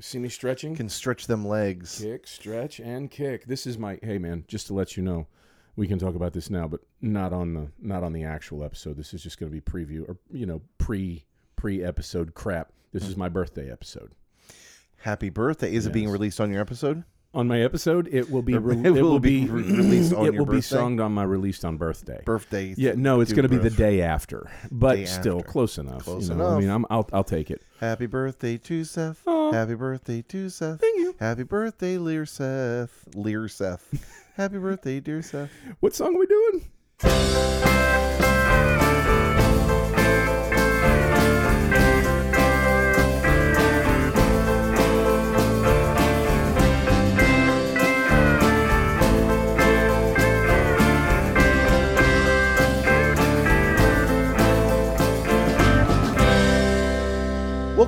See me stretching? can stretch them legs. Kick, stretch, and kick. This is my hey man, just to let you know, we can talk about this now, but not on the not on the actual episode. This is just going to be preview or you know pre pre episode crap. This is my birthday episode. Happy birthday! Is it being released on your episode? On my episode, it will be re- will it will be be re- released on it will be birthday? sung on my released on birthday. Birthday. Yeah, no, it's going to be the day after, but Day still after. close enough. Close you know? I enough. mean, I'm, I'll I'll take it. Happy birthday to Seth. Aw. Happy birthday to Seth. Thank you. Happy birthday, Lear Seth. Lear Seth. Happy birthday, dear Seth. What song are we doing?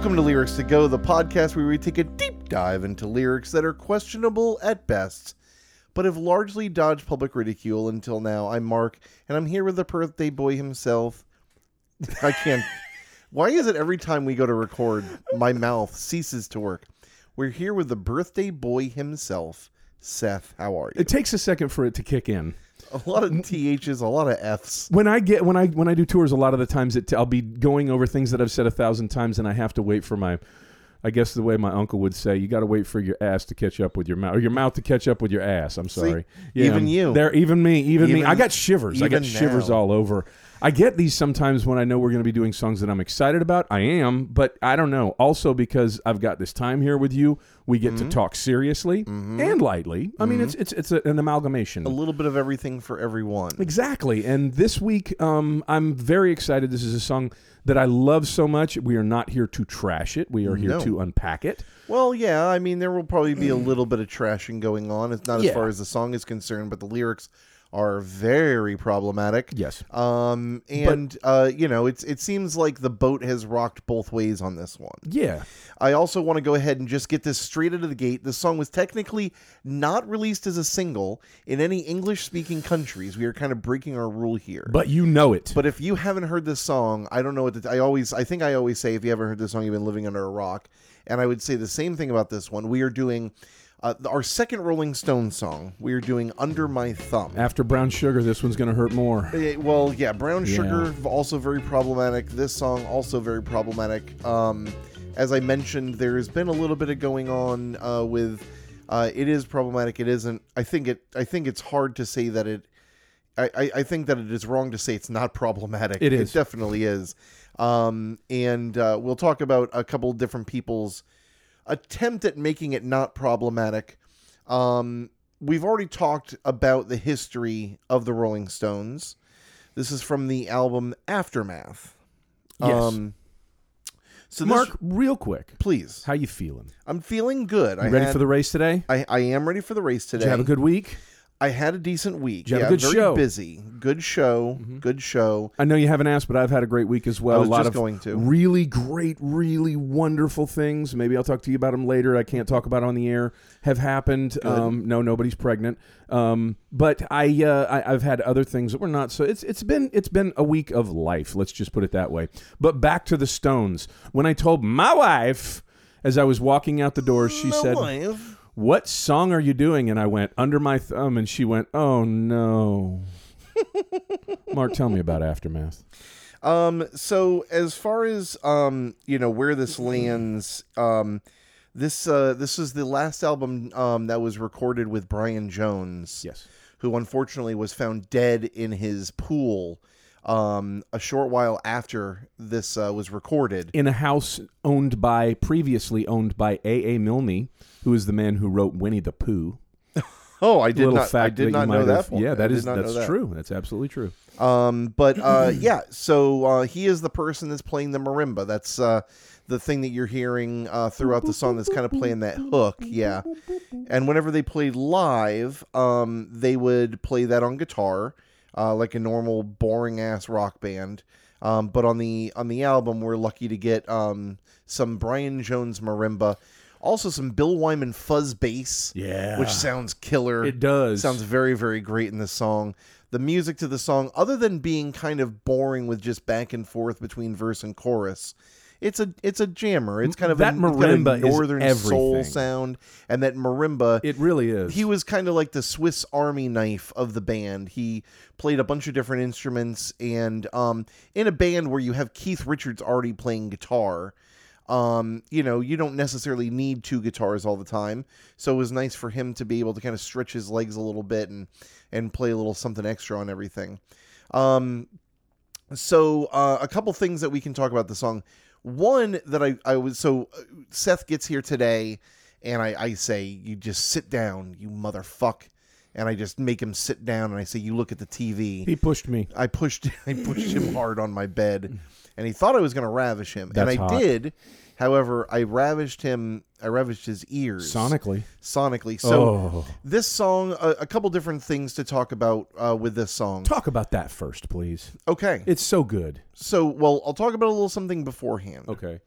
Welcome to Lyrics to Go, the podcast where we take a deep dive into lyrics that are questionable at best, but have largely dodged public ridicule until now. I'm Marc, and I'm here with the birthday boy himself. I can't. Why is it every time we go to record, my mouth ceases to work? We're here with the birthday boy himself, Seth. How are you? It takes a second for it to kick in. A lot of THs, a lot of Fs. When I get when I when I do tours, a lot of the times it, I'll be going over things that I've said a thousand times, and I have to wait for my. I guess the way my uncle would say, you got to wait for your ass to catch up with your mouth, or your mouth to catch up with your ass. I'm sorry. even you. there, even me, even, me. I got shivers. I got even shivers all over. I get these sometimes when I know we're going to be doing songs that I'm excited about. I am, but I don't know. Also because I've got this time here with you, we get Mm-hmm. to talk seriously and lightly. I mean, it's it's it's a, an amalgamation. A little bit of everything for everyone. Exactly. And this week, um, I'm very excited. This is a song that I love so much. We are not here to trash it. We are here No. to unpack it. Well, yeah, I mean, there will probably be a little bit of trashing going on. It's not as far as the song is concerned, but the lyrics are very problematic. Yes. Um, and uh, you know, it's it seems like the boat has rocked both ways on this one. Yeah. I also want to go ahead and just get this straight out of the gate. The song was technically not released as a single in any English-speaking countries. We are kind of breaking our rule here. But you know it. But if you haven't heard this song, I don't know what to, I always I think I always say if you haven't heard this song, you've been living under a rock. And I would say the same thing about this one. We are doing uh, our second Rolling Stones song. We are doing Under My Thumb. After Brown Sugar, this one's going to hurt more. Eh, well, yeah, Brown Yeah. Sugar also very problematic. This song also very problematic. Um, as I mentioned, there has been a little bit of going on uh, with. Uh, it is problematic. It isn't. I think it. I think it's hard to say that it. I, I, I think that it is wrong to say it's not problematic. It is. It definitely is. Um, and uh, we'll talk about a couple different people's attempt at making it not problematic. Um, we've already talked about the history of the Rolling Stones. This is from the album Aftermath. Yes. Um, so this- Marc, real quick, please. how you feeling? I'm feeling good. You I ready had- for the race today? I, I am ready for the race today. Did you have a good week? I had a decent week. Did you have a yeah, good very show? Mm-hmm. busy. Good show. Good show. I know you haven't asked, but I've had a great week as well. I was a lot just of going to. really great, really wonderful things. Maybe I'll talk to you about them later. I can't talk about on the air. Have happened. Um, no, nobody's pregnant. Um, but I, uh, I, I've had other things that were not so. It's it's been it's been a week of life. Let's just put it that way. But back to the Stones. When I told my wife as I was walking out the door, she My said, wife. "What song are you doing?" And I went, "Under My Thumb," and she went, "Oh no." Marc, tell me about Aftermath. Um, so as far as um, you know, where this lands, um, this uh, this is the last album um that was recorded with Brian Jones, Yes. who unfortunately was found dead in his pool, um, a short while after this uh, was recorded. in a house owned by previously owned by A. A. Milne, who is the man who wrote Winnie the Pooh. Oh, I did Little not. I did not know that. have-. Yeah, that is that's that. true. That's absolutely true. Um, but uh, yeah, so uh, he is the person that's playing the marimba. That's uh, the thing that you're hearing uh, throughout the song. That's kind of playing that hook. Yeah, and whenever they played live, um, they would play that on guitar, uh, like a normal boring ass rock band. Um, but on the on the album, we're lucky to get um, some Brian Jones marimba, also some Bill Wyman fuzz bass. Yeah. which sounds killer. It does. Sounds very, very great in this song. The music to the song, other than being kind of boring with just back and forth between verse and chorus, it's a it's a jammer. It's kind of That a, it's got a marimba is northern soul sound, and that marimba. It really is. he was kind of like the Swiss Army knife of the band. He played a bunch of different instruments, and um, in a band where you have Keith Richards already playing guitar, um, you know, you don't necessarily need two guitars all the time. So it was nice for him to be able to kind of stretch his legs a little bit and and play a little something extra on everything. Um, so uh, a couple things that we can talk about the song. One that I I was so uh, Seth gets here today, and I I say you just sit down, you motherfuck, and I just make him sit down, and I say you look at the TV. he pushed me. I pushed I pushed him hard on my bed, and he thought I was going to ravish him, That's and I hot. did. However, I ravished him. I ravished his ears Sonically. sonically. So oh. this song, a, a couple different things to talk about uh, with this song. Talk about that first, please. Okay, It's so good. so well, I'll talk about a little something beforehand. Okay.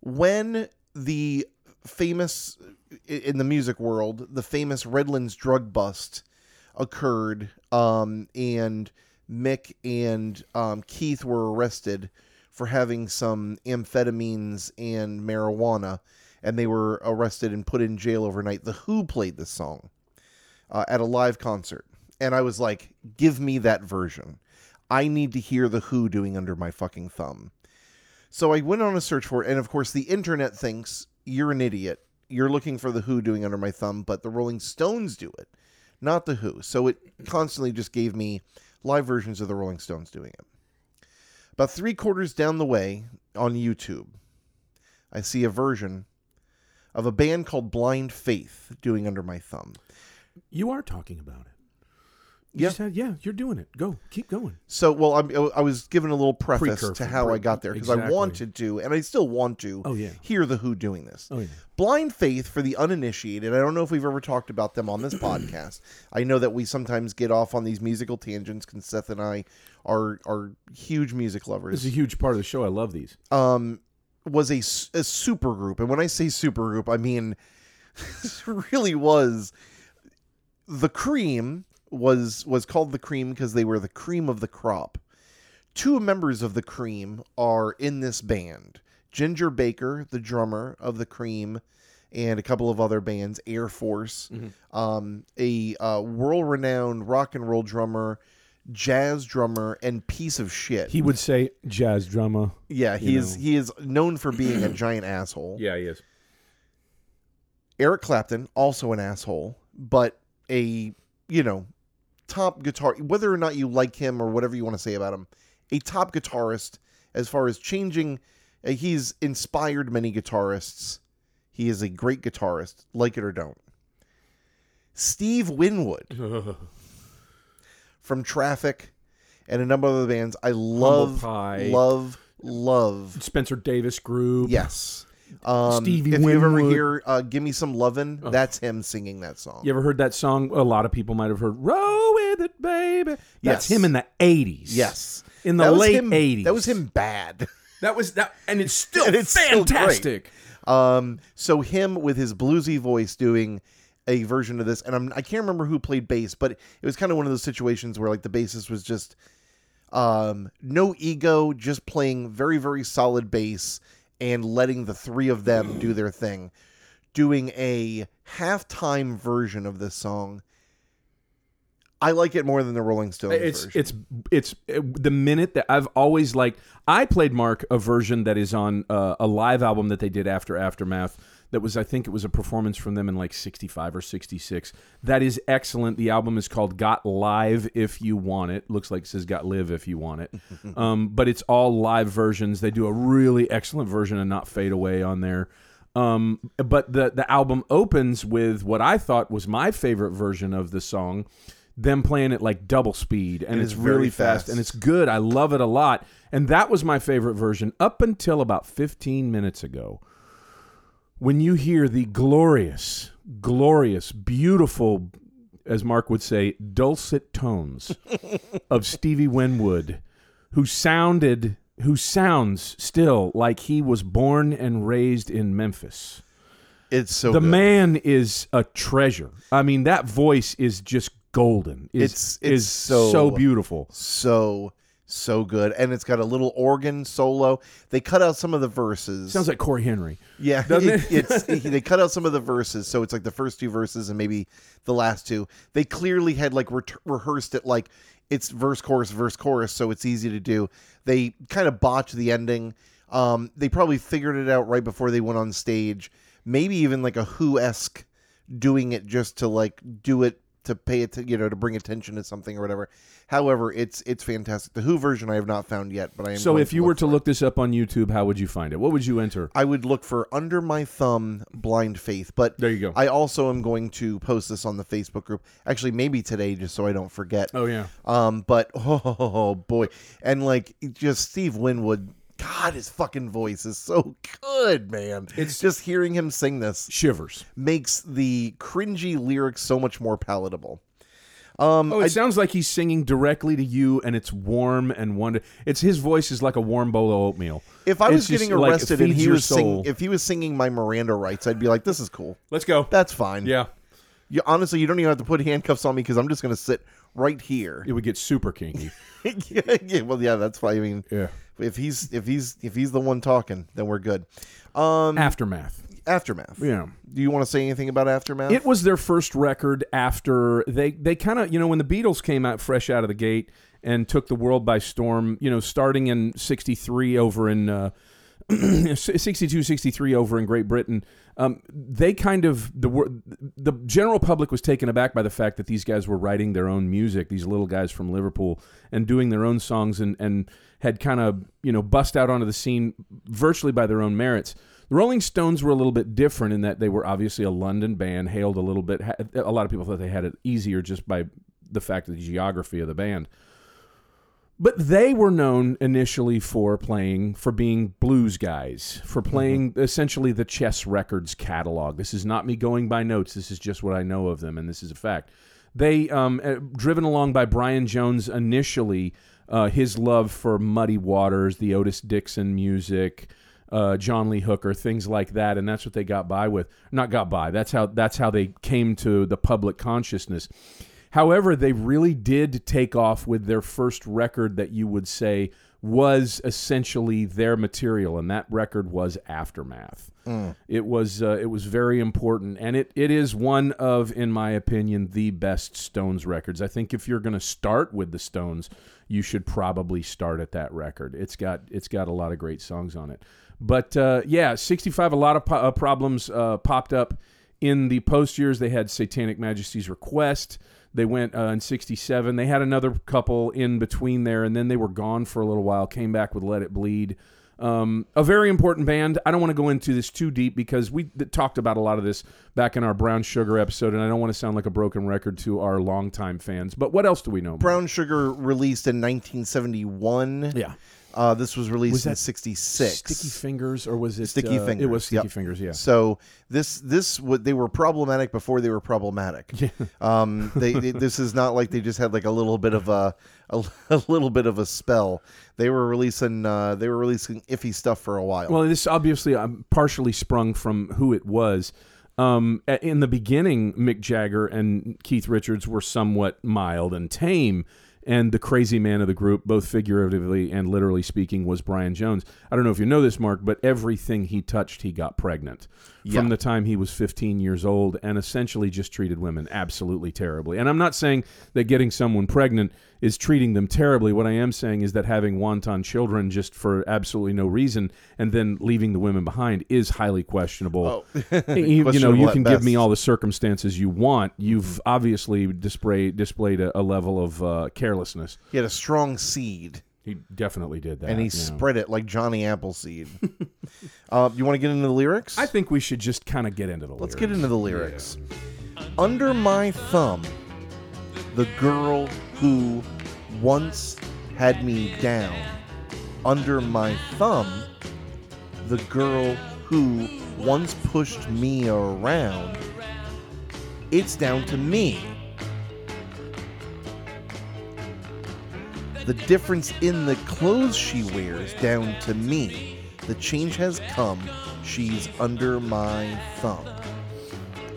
When the famous in the music world, the famous Redlands drug bust occurred, um, and Mick and um, Keith were arrested for having some amphetamines and marijuana, and they were arrested and put in jail overnight. The Who played this song uh, at a live concert, and I was like, "Give me that version. I need to hear the Who doing under my fucking thumb." So I went on a search for it, and of course, the internet thinks you're an idiot. You're looking for the Who doing under my thumb, but the Rolling Stones do it, not the Who. So it constantly just gave me live versions of the Rolling Stones doing it. About three quarters down the way on YouTube, I see a version of a band called Blind Faith doing Under My Thumb. You are talking about it. Yeah. had- yeah, you're doing it. Go. Keep going. So, well, I'm, I was given a little preface Precurve- to how I got there because I wanted to, and I still want to, Oh, yeah. hear the Who doing this. Oh, yeah. Blind Faith for the uninitiated. I don't know if we've ever talked about them on this podcast. I know that we sometimes get off on these musical tangents because Seth and I are are huge music This lovers. is a huge part of the show. I love these. Um, was a, a super group, and when I say super group, I mean this really was the cream was was called the cream because they were the cream of the crop. Two members of the cream are in this band. Ginger Baker, the drummer of the cream, and a couple of other bands, Air Force, um, a uh, world-renowned rock and roll drummer, jazz drummer, and piece of shit. He would say jazz drummer. yeah, he is know. he is known for being a giant asshole. Yeah, he is. Eric Clapton, also an asshole, but a you know top guitar. Whether or not you like him or whatever you want to say about him, a top guitarist as far as changing. uh, He's inspired many guitarists. He is a great guitarist, like it or don't. Steve Winwood from Traffic and a number of other bands. I love, love, love. Spencer Davis group. Yes. Um, Stevie if you ever hear uh, "Give Me Some Lovin'," that's him singing that song. You ever heard that song? A lot of people might have heard "Roll with It, Baby." That's Yes. him in the '80s. Yes, in the late him- '80s. That was him bad. That was that, and it's still And it's still fantastic. Um, so him with his bluesy voice doing a version of this, and I'm I can't remember who played bass, but it was kind of one of those situations where like the bassist was just um no ego, just playing very very solid bass and letting the three of them do their thing, doing a halftime version of this song. I like it more than the Rolling Stones It's version. it's it's the minute that I've always liked. I played Marc a version that is on uh, a live album that they did after Aftermath. That was I think it was a performance from them in like '65 or '66. That is excellent. The album is called "Got Live If You Want It." Looks like it says "Got Live If You Want It," um, but it's all live versions. They do a really excellent version of "Not Fade Away" on there. Um, but the the album opens with what I thought was my favorite version of the song, them playing it like double speed, and It it's really fast, fast. and it's good. I love it a lot, and that was my favorite version up until about 15 minutes ago, when you hear the glorious, glorious, beautiful, as Marc would say, dulcet tones of Stevie Winwood, who sounded, who sounds still like he was born and raised in Memphis. it's so the good. man is a treasure. I mean, that voice is just golden. Is, It's- it's is so- so beautiful. so so good, and it's got a little organ solo. They cut out some of the verses. Sounds like Cory Henry. Yeah, it- it? it's they cut out some of the verses, so it's like the first two verses and maybe the last two. They clearly had like re- rehearsed it like it's verse chorus verse chorus, so it's easy to do. They kind of botched the ending. Um, they probably figured it out right before they went on stage. Maybe even like a Who esque doing it just to like do it to pay it to you know to bring attention to something or whatever. However, it's it's fantastic. The Who version I have not found yet, but I am. So if you look were to for it. look this up on YouTube, how would you find it? What would you enter? I would look for Under My Thumb Blind Faith. But There you go. I also am going to post this on the Facebook group. Actually, maybe today, just so I don't forget. oh yeah. Um, but oh, boy, and like just Steve Winwood. God, his fucking voice is so good, man. It's- just hearing him sing this Shivers. makes the cringy lyrics so much more palatable. Um, Oh, it I- sounds like he's singing directly to you, and it's warm and wonder. It's his voice is like a warm bowl of oatmeal. if I was it's getting like arrested and he was singing, if he was singing my Miranda rights, I'd be like, "This is cool. Let's go. That's fine." Yeah, You, honestly, you don't even have to put handcuffs on me because I'm just going to sit right here. it would get super kinky. yeah, yeah, well, yeah, that's why. I mean, Yeah. If he's if he's if he's the one talking, then we're good. Um, Aftermath. aftermath. Yeah. Do you want to say anything about aftermath? It was their first record after they they kind of you know when the Beatles came out fresh out of the gate and took the world by storm. You know, starting in '63 over in. Uh, 62 63 over in Great Britain um, they kind of the the general public was taken aback by the fact that these guys were writing their own music these little guys from Liverpool and doing their own songs and and had kind of you know bust out onto the scene virtually by their own merits. The Rolling Stones were a little bit different in that they were obviously a London band hailed a little bit a lot of people thought they had it easier just by the fact of the geography of the band but they were known initially for playing, for being blues guys, for playing essentially the Chess Records catalog. This is not me going by notes. This is just what I know of them, and this is a fact. They, um, uh, driven along by Brian Jones initially, uh, his love for Muddy Waters, the Otis Dixon music, uh, John Lee Hooker, things like that, and that's what they got by with. Not got by. That's how that's how they came to the public consciousness. However, they really did take off with their first record that you would say was essentially their material, and that record was Aftermath. It was uh, it was very important, and it, it is one of, in my opinion, the best Stones records. I think if you're going to start with the Stones, you should probably start at that record. It's got it's got a lot of great songs on it. But uh, yeah, 65. A lot of po- uh, problems uh, popped up in the post years. They had Satanic Majesty's Request. They went uh, in 67. They had another couple in between there, and then they were gone for a little while, came back with Let It Bleed. Um, a very important band. I don't want to go into this too deep because we th- talked about a lot of this back in our Brown Sugar episode, and I don't want to sound like a broken record to our longtime fans. But what else do we know? Marc? Brown Sugar released in 1971. Yeah. Uh, this was released Was in that 66. Sticky Fingers, or was it Sticky uh, It Fingers, was Sticky yep. Fingers, yeah. So this this would they were problematic before they were problematic. Um, they, they- this is not like they just had like a little bit of a a, a little bit of a spell. They were releasing uh, they were releasing iffy stuff for a while. Well, this obviously um, partially sprung from who it was. Um, in the beginning, Mick Jagger and Keith Richards were somewhat mild and tame, and the crazy man of the group, both figuratively and literally speaking, was Brian Jones. I don't know if you know this, Marc, but everything he touched, he got pregnant from the time he was 15 years old, and essentially just treated women absolutely terribly. And I'm not saying that getting someone pregnant is treating them terribly. What I am saying is that having wanton children just for absolutely no reason and then leaving the women behind is highly questionable. Oh. you, you know, you can give me all the circumstances you want. You've obviously displayed displayed a, a level of uh, carelessness. he had a strong seed, He definitely did that. and he yeah. spread it like Johnny Appleseed. uh, you want to get into the lyrics? I think we should just kind of get into the. Let's lyrics. get into the lyrics. Under my thumb, the girl who once had me down. Under my thumb, the girl who once pushed me around. It's down to me. The difference in the clothes she wears down to me. The change has come. She's under my thumb.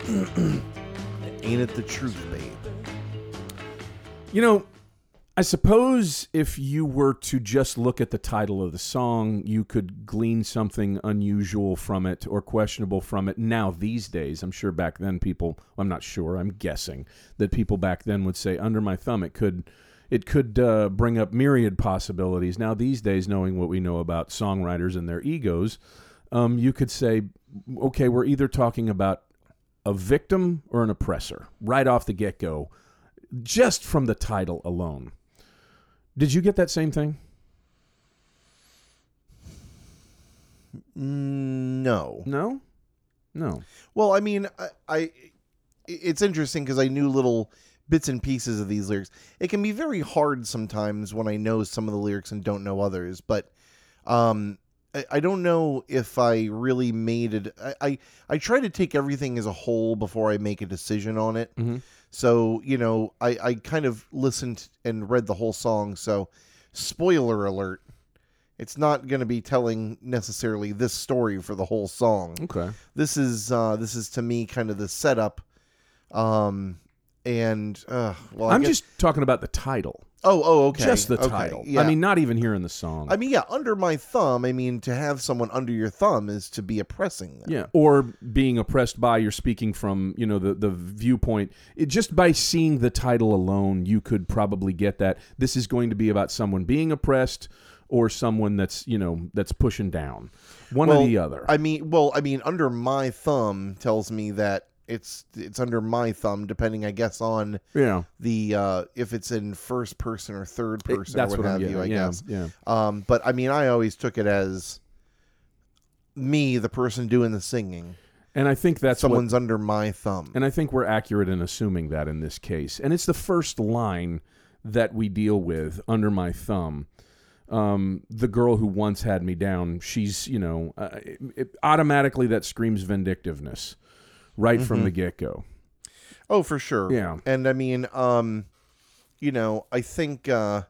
Ain't it the truth, babe? You know, I suppose if you were to just look at the title of the song, you could glean something unusual from it or questionable from it. Now, these days, I'm sure back then people, I'm not sure, I'm guessing that people back then would say, "Under my thumb," it could, it could uh, bring up myriad possibilities. Now, these days, knowing what we know about songwriters and their egos, um, you could say, okay, we're either talking about a victim or an oppressor right off the get go, just from the title alone. Did you get that same thing? No. No, no. Well, I mean, I, I it's interesting because I knew little bits and pieces of these lyrics. It can be very hard sometimes when I know some of the lyrics and don't know others, but um, I, I don't know if I really made it. I, I, I try to take everything as a whole before I make a decision on it. Mm-hmm. So, you know, I, I kind of listened and read the whole song. So, spoiler alert, it's not going to be telling necessarily this story for the whole song. Okay. This is uh this is to me kind of the setup um and uh well I I'm guess- just talking about the title, Oh, oh, okay. just the okay, title. Yeah. I mean, not even hearing the song. I mean, yeah, under my thumb, I mean to have someone under your thumb is to be oppressing them. yeah, or being oppressed by. You're speaking from you know the the viewpoint. It, just by seeing the title alone, you could probably get that this is going to be about someone being oppressed or someone that's you know that's pushing down. One or the other. I mean, well, I mean under my thumb tells me that it's it's under my thumb depending I guess on yeah, the uh if it's in first person or third It- person that's or what, what I'm have you, I yeah, guess. yeah. Um but I mean I always took it as me the person doing the singing. And I think that's what Someone's under my thumb. And I think we're accurate in assuming that in this case. And it's the first line that we deal with under my thumb. Um, the girl who once had me down, she's, you know, uh, it, it- automatically that screams vindictiveness right from the get go. Oh, for sure. Yeah. And I mean, um, you know, I think uh,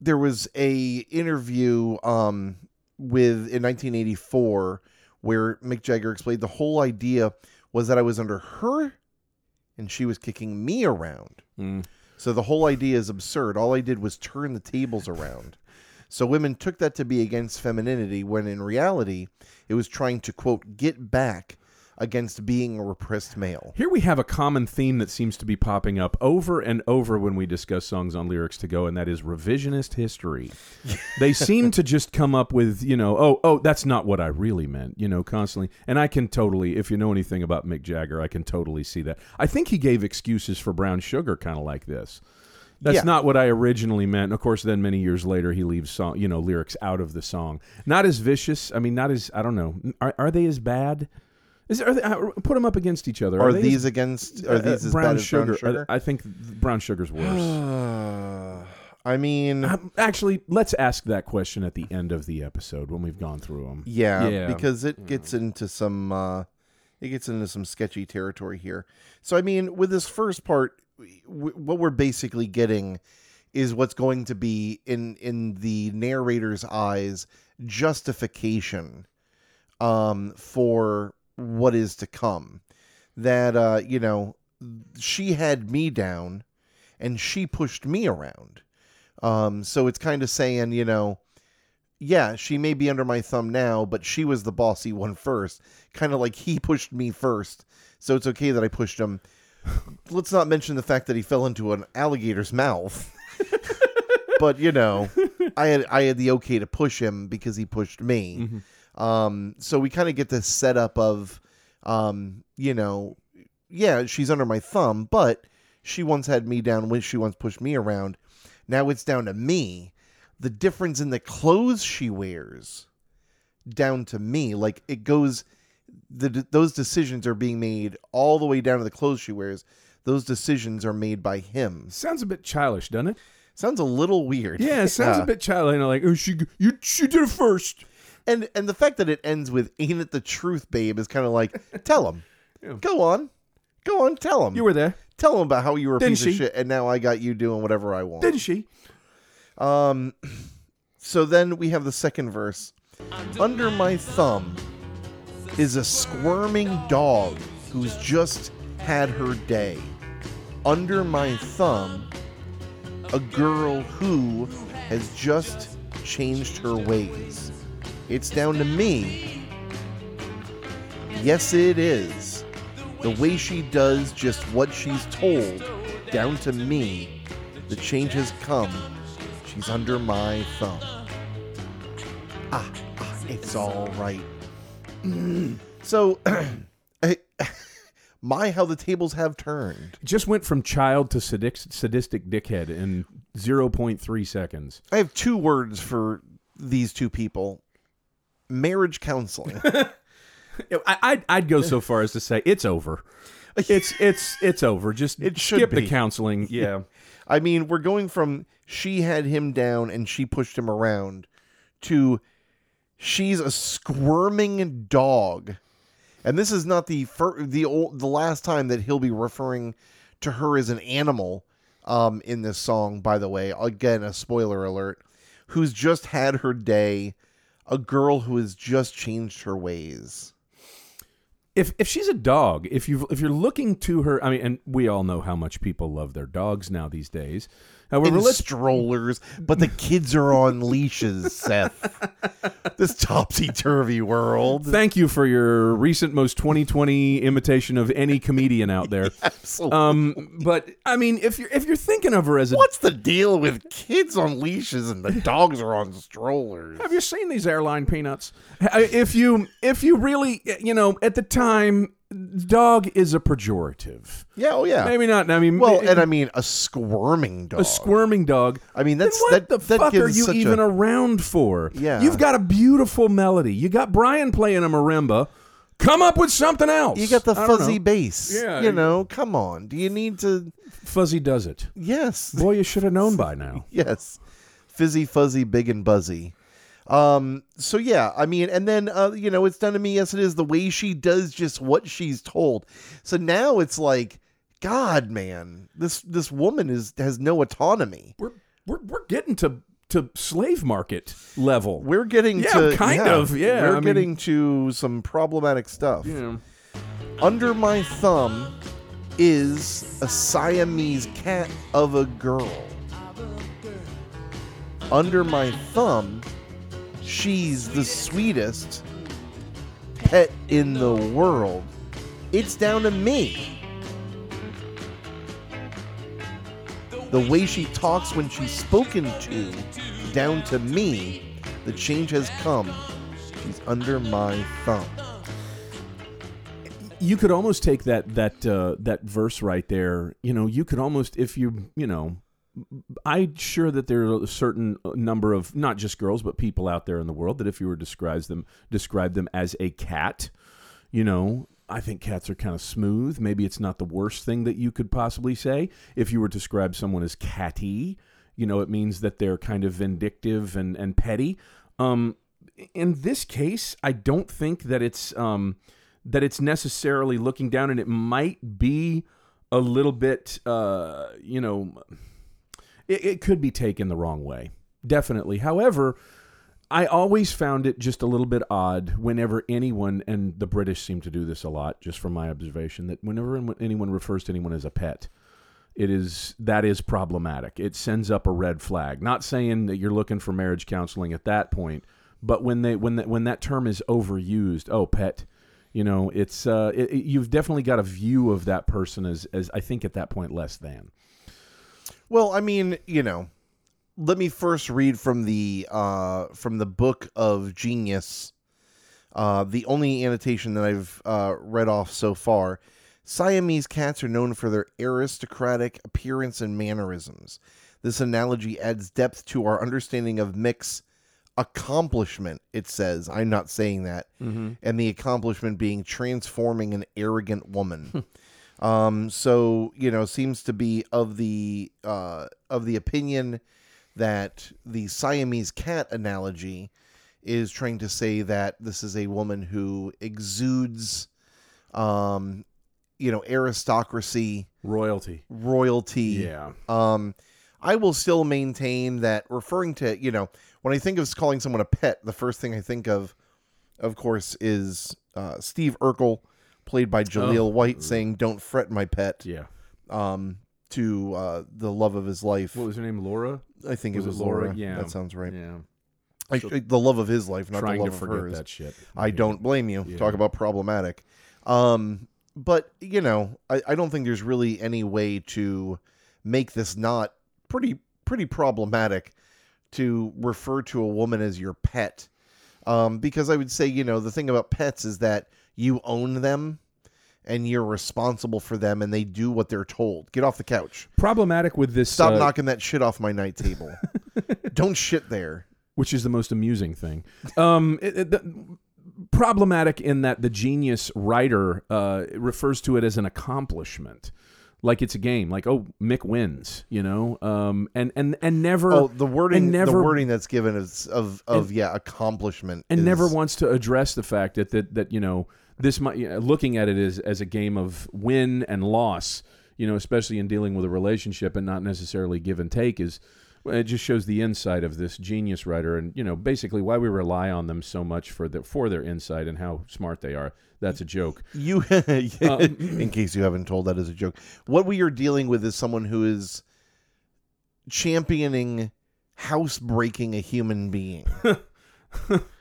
there was a interview um, with in 1984 where Mick Jagger explained the whole idea was that I was under her and she was kicking me around. Mm. So the whole idea is absurd. All I did was turn the tables around. So women took that to be against femininity when in reality it was trying to quote get back against being a repressed male. Here we have a common theme that seems to be popping up over and over when we discuss songs on lyrics to go, and that is revisionist history. they seem to just come up with, you know, oh, oh, that's not what I really meant, you know, constantly. And I can totally, if you know anything about Mick Jagger, I can totally see that. I think he gave excuses for Brown Sugar kind of like this. That's Yeah. not what I originally meant. And of course, then many years later, he leaves song, you know, lyrics out of the song. Not as vicious. I mean, not as I don't know. Are, are they as bad? Is are they, uh, put them up against each other? Are they as these against? Are uh, these as brown bad as sugar? brown sugar? I, I think brown sugar's worse. I mean, Um, actually, let's ask that question at the end of the episode when we've gone through them. yeah, yeah. because it gets into some, uh, it gets into some sketchy territory here. So I mean, with this first part, w- what we're basically getting is what's going to be in in the narrator's eyes justification um for what is to come that uh you know she had me down and she pushed me around. Um so it's kind of saying you know yeah she may be under my thumb now but she was the bossy one first kind of like he pushed me first. So it's okay that i pushed him. Let's not mention the fact that he fell into an alligator's mouth. But you know i had i had the okay to push him because he pushed me um so we kind of get this setup of um you know yeah she's under my thumb but she once had me down when she once pushed me around now it's down to me the difference in the clothes she wears down to me like it goes the those decisions are being made all the way down to the clothes she wears those decisions are made by him Sounds a bit childish, doesn't it? sounds a little weird Yeah, it sounds Yeah. a bit childish. You know, like oh, she you she did it first. And and the fact that it ends with "Ain't it the truth, babe?" is kind of like, tell him, Yeah. go on, go on, tell him, You were there, tell him about how you were a Didn't piece of she? shit, and now I got you doing whatever I want. didn't she? Um, so then we have the second verse. Under my thumb is a squirming dog who's just had her day. Under my thumb a girl who has just changed her ways. It's down to me. Yes, it is. The way she does just what she's told, down to me. The change has come. She's under my thumb. Ah, ah it's all right. so, my how the tables have turned. Just went from child to sadistic, sadistic dickhead in 0.3 seconds. I have two words for these two people marriage counseling. I, I'd, I'd go so far as to say it's over. It's it's it's over. Just It skip be. the counseling. Yeah. I mean, we're going from she had him down and she pushed him around to she's a squirming dog. And this is not the fir- the old, the last time that he'll be referring to her as an animal um, in this song. By the way, again, a spoiler alert. Who's just had her day? A girl who has just changed her ways. if if she's a dog, if you if you're looking to her, I mean, and we all know how much people love their dogs now these days. However, in let's strollers, but the kids are on leashes, Seth. this topsy turvy world. thank you for your recent most 2020 imitation of any comedian out there. Absolutely. Um, but I mean, if you're if you're thinking of her as a What's the deal with kids on leashes and the dogs are on strollers? Have you seen these airline peanuts? If you if you really you know at the time, dog is a pejorative. Yeah, oh yeah. Maybe not. I mean, well, it- and I mean a squirming dog. a squirming dog. I mean Then that's what that. the that fuck are you even a, around for? Yeah. you've got a beautiful melody. You got Brian playing a marimba. Come up with something else. You got the fuzzy bass. Yeah. You know, come on. Do you need to? Fuzzy does it. Yes. Boy, you should have known by now. yes fizzy fuzzy big and buzzy um so yeah i mean and then uh you know it's done to me yes it is the way she does just what she's told so now it's like god man this this woman is has no autonomy We're we're we're getting to to slave market level. we're getting Yeah, to kind of, yeah, we're I mean- getting to some problematic stuff Yeah. under my thumb is a siamese cat of a girl under my thumb, she's the sweetest pet in the world. It's down to me. The way she talks when she's spoken to, down to me. The change has come. She's under my thumb. you could almost take that that uh, that verse right there. You know, you could almost if you you know, I'm sure that there are a certain number of not just girls but people out there in the world that if you were to describe them describe them as a cat, you know. I think cats are kind of smooth. Maybe it's not the worst thing that you could possibly say. If you were to describe someone as catty, you know, it means that they're kind of vindictive and, and petty. Um, in this case, I don't think that it's um, that it's necessarily looking down, and it might be a little bit, uh, you know, it, it could be taken the wrong way. Definitely. However, I always found it just a little bit odd whenever anyone, and the British seem to do this a lot, just from my observation, that whenever anyone refers to anyone as a pet, it is that is problematic. It sends up a red flag. Not saying that you're looking for marriage counseling at that point, but when they when that when that term is overused, oh pet, you know, it's uh, it, you've definitely got a view of that person as as I think at that point less than. Well, I mean, you know, let me first read from the uh, from the book of Genius. Uh, the only annotation that I've uh, read off so far. Siamese cats are known for their aristocratic appearance and mannerisms. This analogy adds depth to our understanding of Mick's accomplishment. It says, I'm not saying that, and the accomplishment being transforming an arrogant woman. Um, so you know, seems to be of the uh, of the opinion that the Siamese cat analogy is trying to say that this is a woman who exudes, um, you know, aristocracy, Royalty. royalty. Yeah. Um, I will still maintain that referring to you know when I think of calling someone a pet, the first thing I think of, of course, is uh, Steve Urkel, played by Jaleel Oh. White, saying "Don't fret, my pet." Yeah. Um, to uh, the love of his life. What was her name? Laura. I think was it it was Laura? Laura. Yeah. that sounds right. Yeah. I, the love of his life, not the love of hers. that shit. I Yeah. don't blame you. Yeah. Talk about problematic. Um, but you know, I, I don't think there's really any way to make this not pretty pretty problematic to refer to a woman as your pet. Um, because I would say, you know, the thing about pets is that you own them and you're responsible for them and they do what they're told. Get off the couch. Problematic with this. Stop uh, knocking that shit off my night table. don't shit there. which is the most amusing thing. Um, it- it- the- problematic in that the genius writer uh, refers to it as an accomplishment, like it's a game. Like, oh, Mick wins, you know, um, and and and never Oh, the wording and never the wording that's given is of of yeah, accomplishment. and is- never wants to address the fact that that that you know this might you know, looking at it as as a game of win and loss you know especially in dealing with a relationship and not necessarily give and take is it just shows the insight of this genius writer and you know basically why we rely on them so much for the, for their insight and how smart they are. That's a joke. You, Um, in case you haven't told that as a joke, what we are dealing with is someone who is championing housebreaking a human being,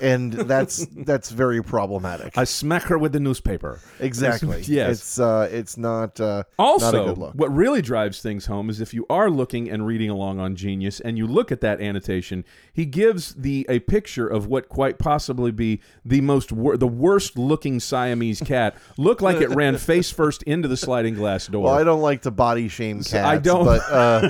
and that's that's very problematic. i smack her with the newspaper exactly. Yes. It's uh, it's not uh, Also, not a good look. what really drives things home is if you are looking and reading along on Genius and you look at that annotation, he gives the a picture of what quite possibly be the most wor- the worst looking Siamese cat. Look like it ran face first into the sliding glass door. Well, I don't like to body shame cats. I don't- but uh,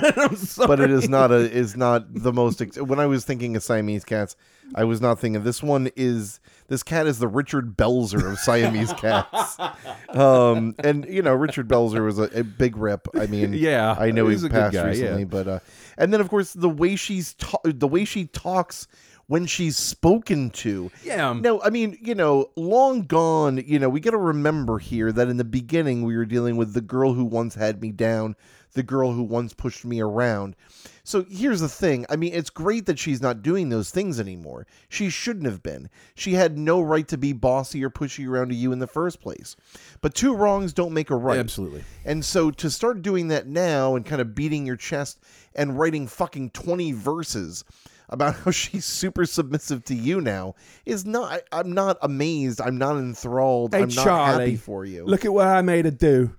but it is not a is not the most. Ex- when I was thinking of Siamese cats, I was not thinking this one is this cat is the Richard Belzer of Siamese cats. Um, and you know Richard Belzer was a, a big rip. I mean, Yeah, I know he's he's passed guy, yeah. recently, but uh, and then of course the way she's ta- the way she talks when she's spoken to. Yeah. No, I mean, you know, long gone, you know, we got to remember here that in the beginning we were dealing with the girl who once had me down, the girl who once pushed me around. So here's the thing. I mean, it's great that she's not doing those things anymore. She shouldn't have been. She had no right to be bossy or pushy around to you in the first place. But two wrongs don't make a right. Absolutely. And so to start doing that now and kind of beating your chest and writing fucking 20 verses about how she's super submissive to you now is not I'm not amazed. I'm not enthralled. Hey, I'm not Charlie, happy for you. Look at what I made her do.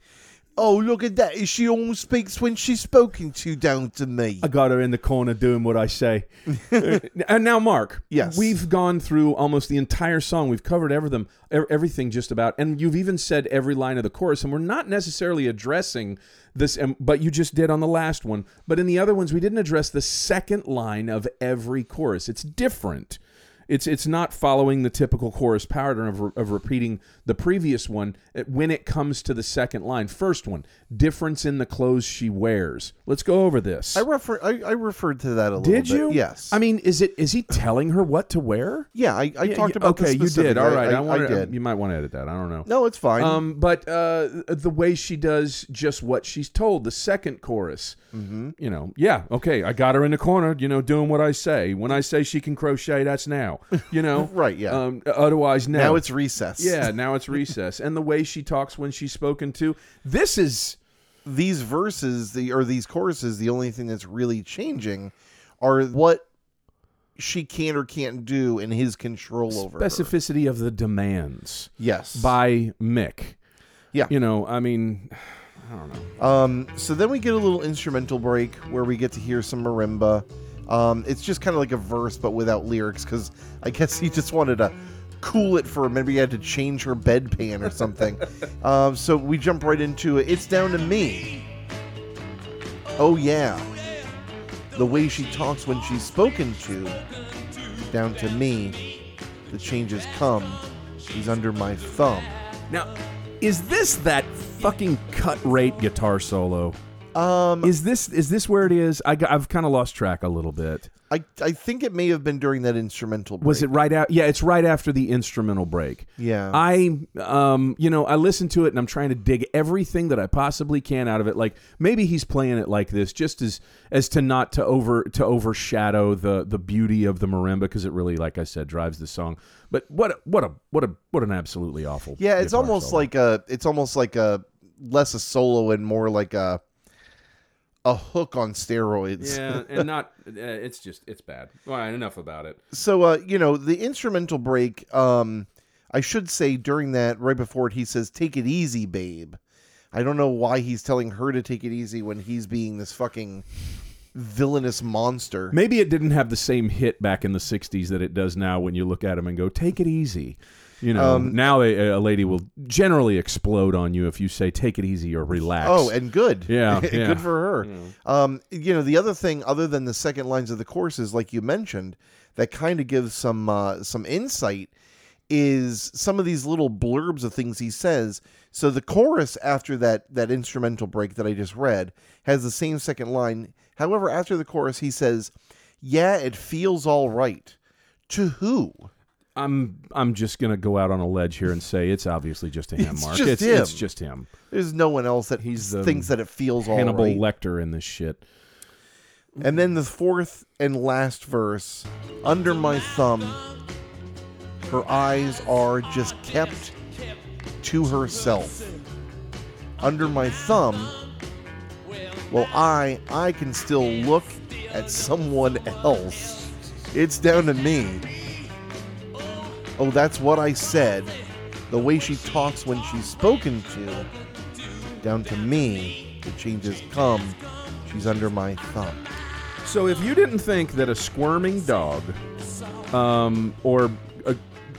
Oh, look at that. She almost speaks when she's spoken to down to me. I got her in the corner doing what I say. Uh, and now, Marc, Yes. we've gone through almost the entire song. We've covered everything, ev- everything just about, and you've even said every line of the chorus. And we're not necessarily addressing this, um, but you just did on the last one. But in the other ones, we didn't address the second line of every chorus. It's different. It's it's not following the typical chorus pattern of, of repeating the previous one uh, when it comes to the second line. First one, difference in the clothes she wears. Let's go over this. I refer I, I referred to that a little bit. Did bit. you? Yes. I mean, is it is he telling her what to wear? yeah, I, I Yeah, talked about Okay, you did. All right. I, I, wanted, did. You might want to edit that. I don't know. no, it's fine. Um, but uh, the way she does just what she's told, the second chorus, Mm-hmm. you know, yeah, okay, I got her in the corner, you know, doing what I say. When I say she can crochet, that's now, you know, Right, yeah. Um, otherwise, no. now it's recess. yeah, now it's recess, and the way she talks when she's spoken to. This is these verses the or these choruses the only thing that's really changing are what she can or can't do in his control over her. specificity of the demands yes by Mick. Yeah. you know, I mean, I don't know. um so then we get a little instrumental break where we get to hear some marimba um it's just kind of like a verse but without lyrics because i guess he just wanted to cool it for maybe he had to change her bedpan or something. Um so we jump right into it. It's down to me. Oh yeah. The way she talks when she's spoken to down to me. The changes come. She's under my thumb. Now, is this that fucking cut rate guitar solo? um Is this is this where it is? I, I've kind of lost track a little bit. I, I think it may have been during that instrumental break. Was it right out? Yeah, it's right after the instrumental break. Yeah. I um you know I listen to it and I'm trying to dig everything that I possibly can out of it. Like maybe he's playing it like this just as as to not to over to overshadow the the beauty of the marimba because it really like I said drives the song. But what what a what a what an absolutely awful. yeah, it's almost solo. like a it's almost like a less a solo and more like a a hook on steroids. Yeah, and not. Uh, it's just it's bad. All right, enough about it. So uh, you know, the instrumental break, um, I should say during that, right before it, he says, Take it easy, babe. I don't know why he's telling her to take it easy when he's being this fucking villainous monster. Maybe it didn't have the same hit back in the '60s that it does now. When you look at him and go, "Take it easy," you know. Um, now a, a lady will generally explode on you if you say "Take it easy" or "Relax." Oh, and good. Yeah, good for her. Um, you know, the other thing, other than the second lines of the courses, like you mentioned, that kind of gives some uh, some insight is some of these little blurbs of things he says. So the chorus after that that instrumental break that I just read has the same second line. However, after the chorus, he says, "Yeah, it feels all right." To who? I'm I'm just gonna go out on a ledge here and say it's obviously just a him, It's Mark. just it's, him. it's just him. There's no one else that He's the thinks that it feels all Hannibal right. Lecter in this shit. And then the fourth and last verse, under my thumb, her eyes are just kept to herself. Under my thumb, well, I I can still look at someone else. It's down to me. Oh, that's what I said. The way she talks when she's spoken to. Down to me. The changes come. She's under my thumb. So if you didn't think that a squirming dog, um, or a,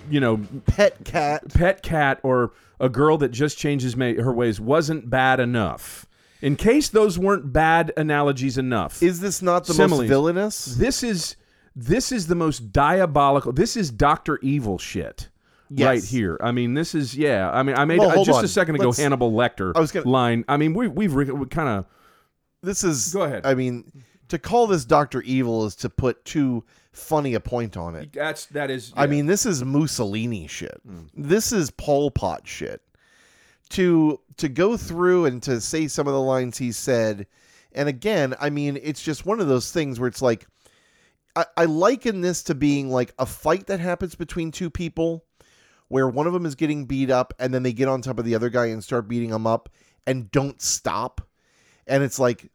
you know, Pet cat. pet cat or a girl that just changes ma- her ways wasn't bad enough. In case those weren't bad analogies enough, Is this not the Similes. most villainous? this is this is the most diabolical. This is Doctor Evil shit. Yes. Right here. I mean, this is yeah. I mean, I made Well, uh, just on. a second ago Let's- Hannibal Lecter I was gonna- line. I mean, we we've re- we kind of This is. Go ahead. I mean, to call this Doctor Evil is to put too funny a point on it. that's that is. I mean, this is Mussolini shit. Hmm. This is Pol Pot shit. To to go through and to say some of the lines he said, and again, I mean, it's just one of those things where it's like, I, I liken this to being like a fight that happens between two people, where one of them is getting beat up, and then they get on top of the other guy and start beating him up, and don't stop, and it's like,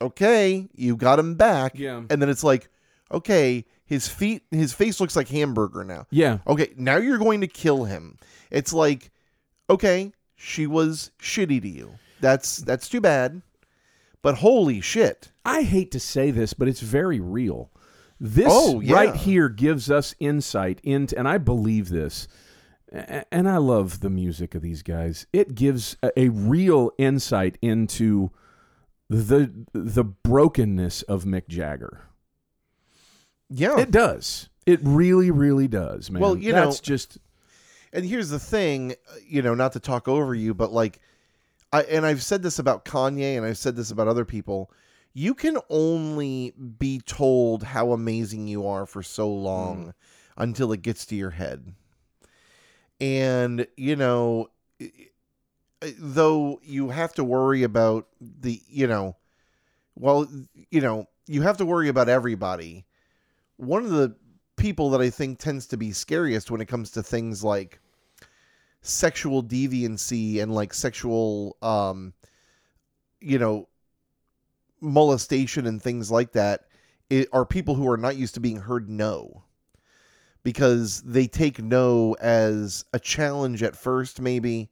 okay, you got him back, Yeah. and then it's like, okay, his feet, his face looks like hamburger now. yeah. Okay, now you're going to kill him. It's like, okay, she was shitty to you. That's that's too bad. But holy shit. I hate to say this, but it's very real. This Oh, yeah. right here gives us insight into, and I believe this, and I love the music of these guys. It gives a, a real insight into the the brokenness of Mick Jagger. Yeah. It does. It really, really does, man. Well, you know- that's just and here's the thing, you know, not to talk over you, but like I and I've said this about Kanye and I've said this about other people. You can only be told how amazing you are for so long until it gets to your head. And, you know, though you have to worry about the, you know, well, you know, you have to worry about everybody. One of the people that I think tends to be scariest when it comes to things like sexual deviancy and like sexual um you know molestation and things like that it, are people who are not used to being heard no because they take no as a challenge at first maybe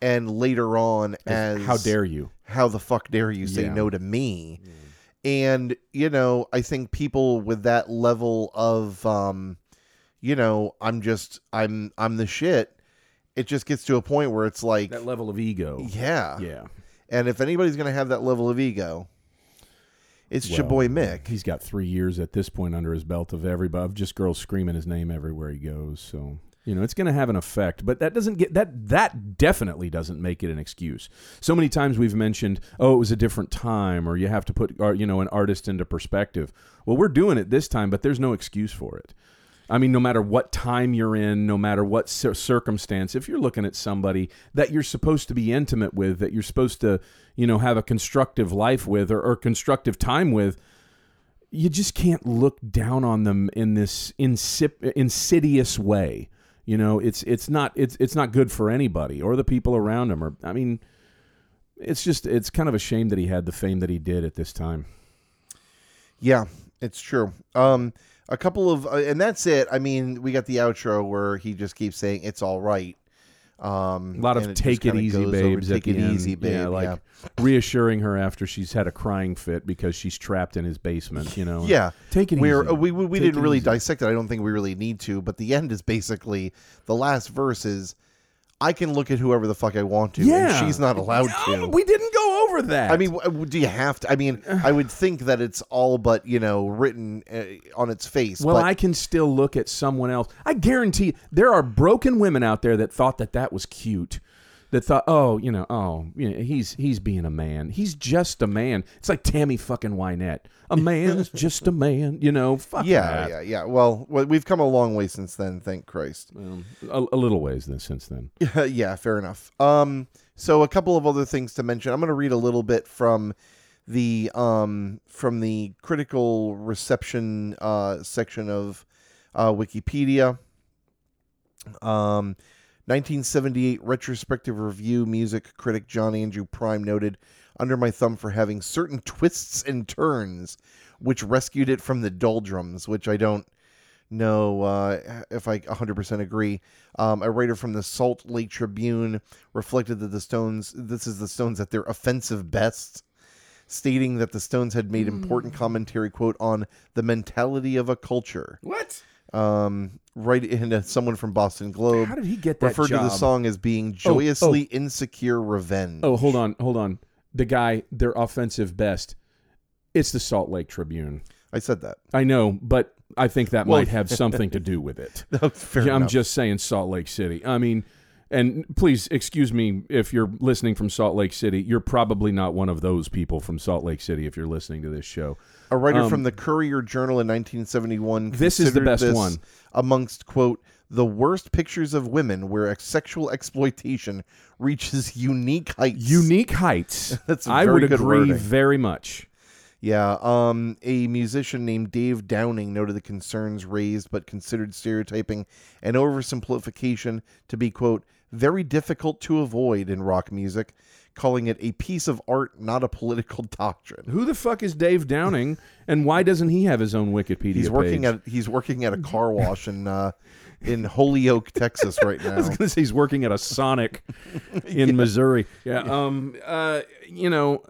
and later on as how dare you? how the fuck dare you say Yeah. no to me and you know i think people with that level of um you know i'm just i'm i'm the shit it just gets to a point where it's like That level of ego. yeah Yeah. and if anybody's gonna have that level of ego it's your Well, boy mick He's got three years at this point under his belt of everybody of just girls screaming his name everywhere he goes. So you know it's going to have an effect, but that doesn't get that that definitely doesn't make it an excuse. So many times we've mentioned, oh, it was a different time, or you have to put uh, you know an artist into perspective. Well, we're doing it this time, but there's no excuse for it. I mean, no matter what time you're in, no matter what cir- circumstance, if you're looking at somebody that you're supposed to be intimate with, that you're supposed to, you know, have a constructive life with or, or constructive time with, you just can't look down on them in this insip- insidious way. You know, it's it's not it's it's not good for anybody or the people around them. Or I mean, it's just it's kind of a shame that he had the fame that he did at this time. Yeah, it's true. Um, a couple of, uh, and that's it. I mean, we got the outro where he just keeps saying it's all right. Um, A lot of take it easy, over, babes. Take it end. easy, babe. Yeah, like reassuring her after she's had a crying fit because she's trapped in his basement. You know. yeah. Take it We're, easy. we we, we Take didn't really easy. dissect it. I don't think we really need to. But the end is basically the last verse is, I can look at whoever the fuck I want to, Yeah. and she's not allowed No, to. we didn't go over that. I mean, do you have to? I mean, I would think that it's all but you know written uh, on its face. Well, but I can still look at someone else. I guarantee there are broken women out there that thought that that was cute. That thought, oh, you know, oh, you know, he's he's being a man. He's just a man. It's like Tammy fucking Wynette. A man's just a man. You know, fuck yeah, that. yeah, yeah. Well, well, we've come a long way since then. Thank Christ. Um, a, a little ways then since then. yeah, fair enough. Um, so a couple of other things to mention. I'm going to read a little bit from the um from the critical reception uh section of uh, Wikipedia. Um, 1978 retrospective review music critic John Andrew Prime noted under my thumb for having certain twists and turns which rescued it from the doldrums which I don't know uh, if I 100% agree. Um, a writer from the Salt Lake Tribune reflected that the Stones, this is the Stones at their offensive best, stating that the Stones had made important commentary, quote, on the mentality of a culture. What? Um, right in uh, someone from Boston Globe How did he get that referred to the job? song as being Oh, oh. joyously insecure revenge. Oh, hold on, hold on. The guy, their offensive best. It's the Salt Lake Tribune. I said that. I know, but I think that Well- might have something to do with it. I'm enough. just saying Salt Lake City. I mean, and please excuse me if you're listening from Salt Lake City. You're probably not one of those people from Salt Lake City if you're listening to this show. A writer Um, from the Courier Journal in 1971. This is the best one. Amongst, quote, the worst pictures of women where sexual exploitation reaches unique heights. Unique heights. That's I would agree wording. very much. Yeah. Um, a musician named Dave Downing noted the concerns raised, but considered stereotyping and oversimplification to be, quote, very difficult to avoid in rock music, calling it a piece of art, not a political doctrine. Who the fuck is Dave Downing, and why doesn't he have his own Wikipedia He's working page? at he's working at a car wash in uh, in Holyoke, Texas, right now. I was going to say he's working at a Sonic in Missouri. Yeah. Um. Uh. You know.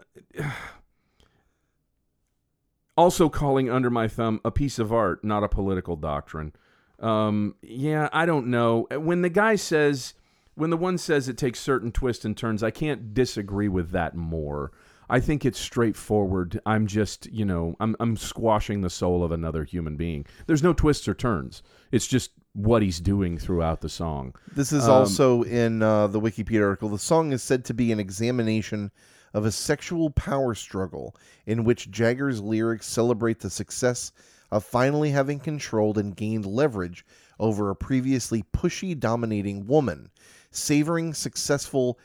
Also calling under my thumb a piece of art, not a political doctrine. Um. Yeah. I don't know. When the guy says, when the one says it takes certain twists and turns, I can't disagree with that more. I think it's straightforward. I'm just, you know, I'm I'm squashing the soul of another human being. There's no twists or turns. It's just what he's doing throughout the song. This is Um, also in uh, the Wikipedia article. The song is said to be an examination of a sexual power struggle in which Jagger's lyrics celebrate the success of finally having controlled and gained leverage over a previously pushy, dominating woman, savoring successful.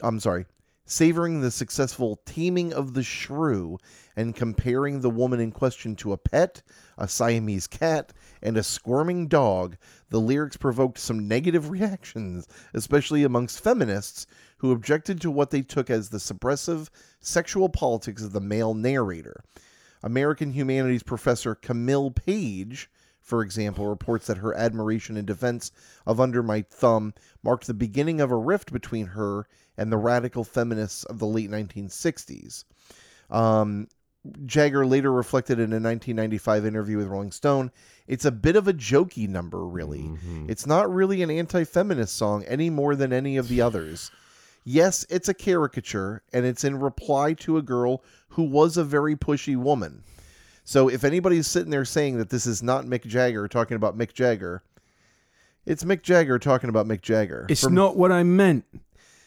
I'm sorry. Savoring the successful taming of the shrew and comparing the woman in question to a pet, a Siamese cat, and a squirming dog, the lyrics provoked some negative reactions, especially amongst feminists who objected to what they took as the suppressive sexual politics of the male narrator. American humanities professor Camille Page, for example, reports that her admiration and defense of Under My Thumb marked the beginning of a rift between her and the radical feminists of the late 1960s. Um, Jagger later reflected in a 1995 interview with Rolling Stone, it's a bit of a jokey number, really. Mhm. It's not really an anti feminist song any more than any of the others. Yes, it's a caricature, and it's in reply to a girl who was a very pushy woman. So if anybody's sitting there saying that this is not Mick Jagger talking about Mick Jagger, it's Mick Jagger talking about Mick Jagger. It's not what I meant.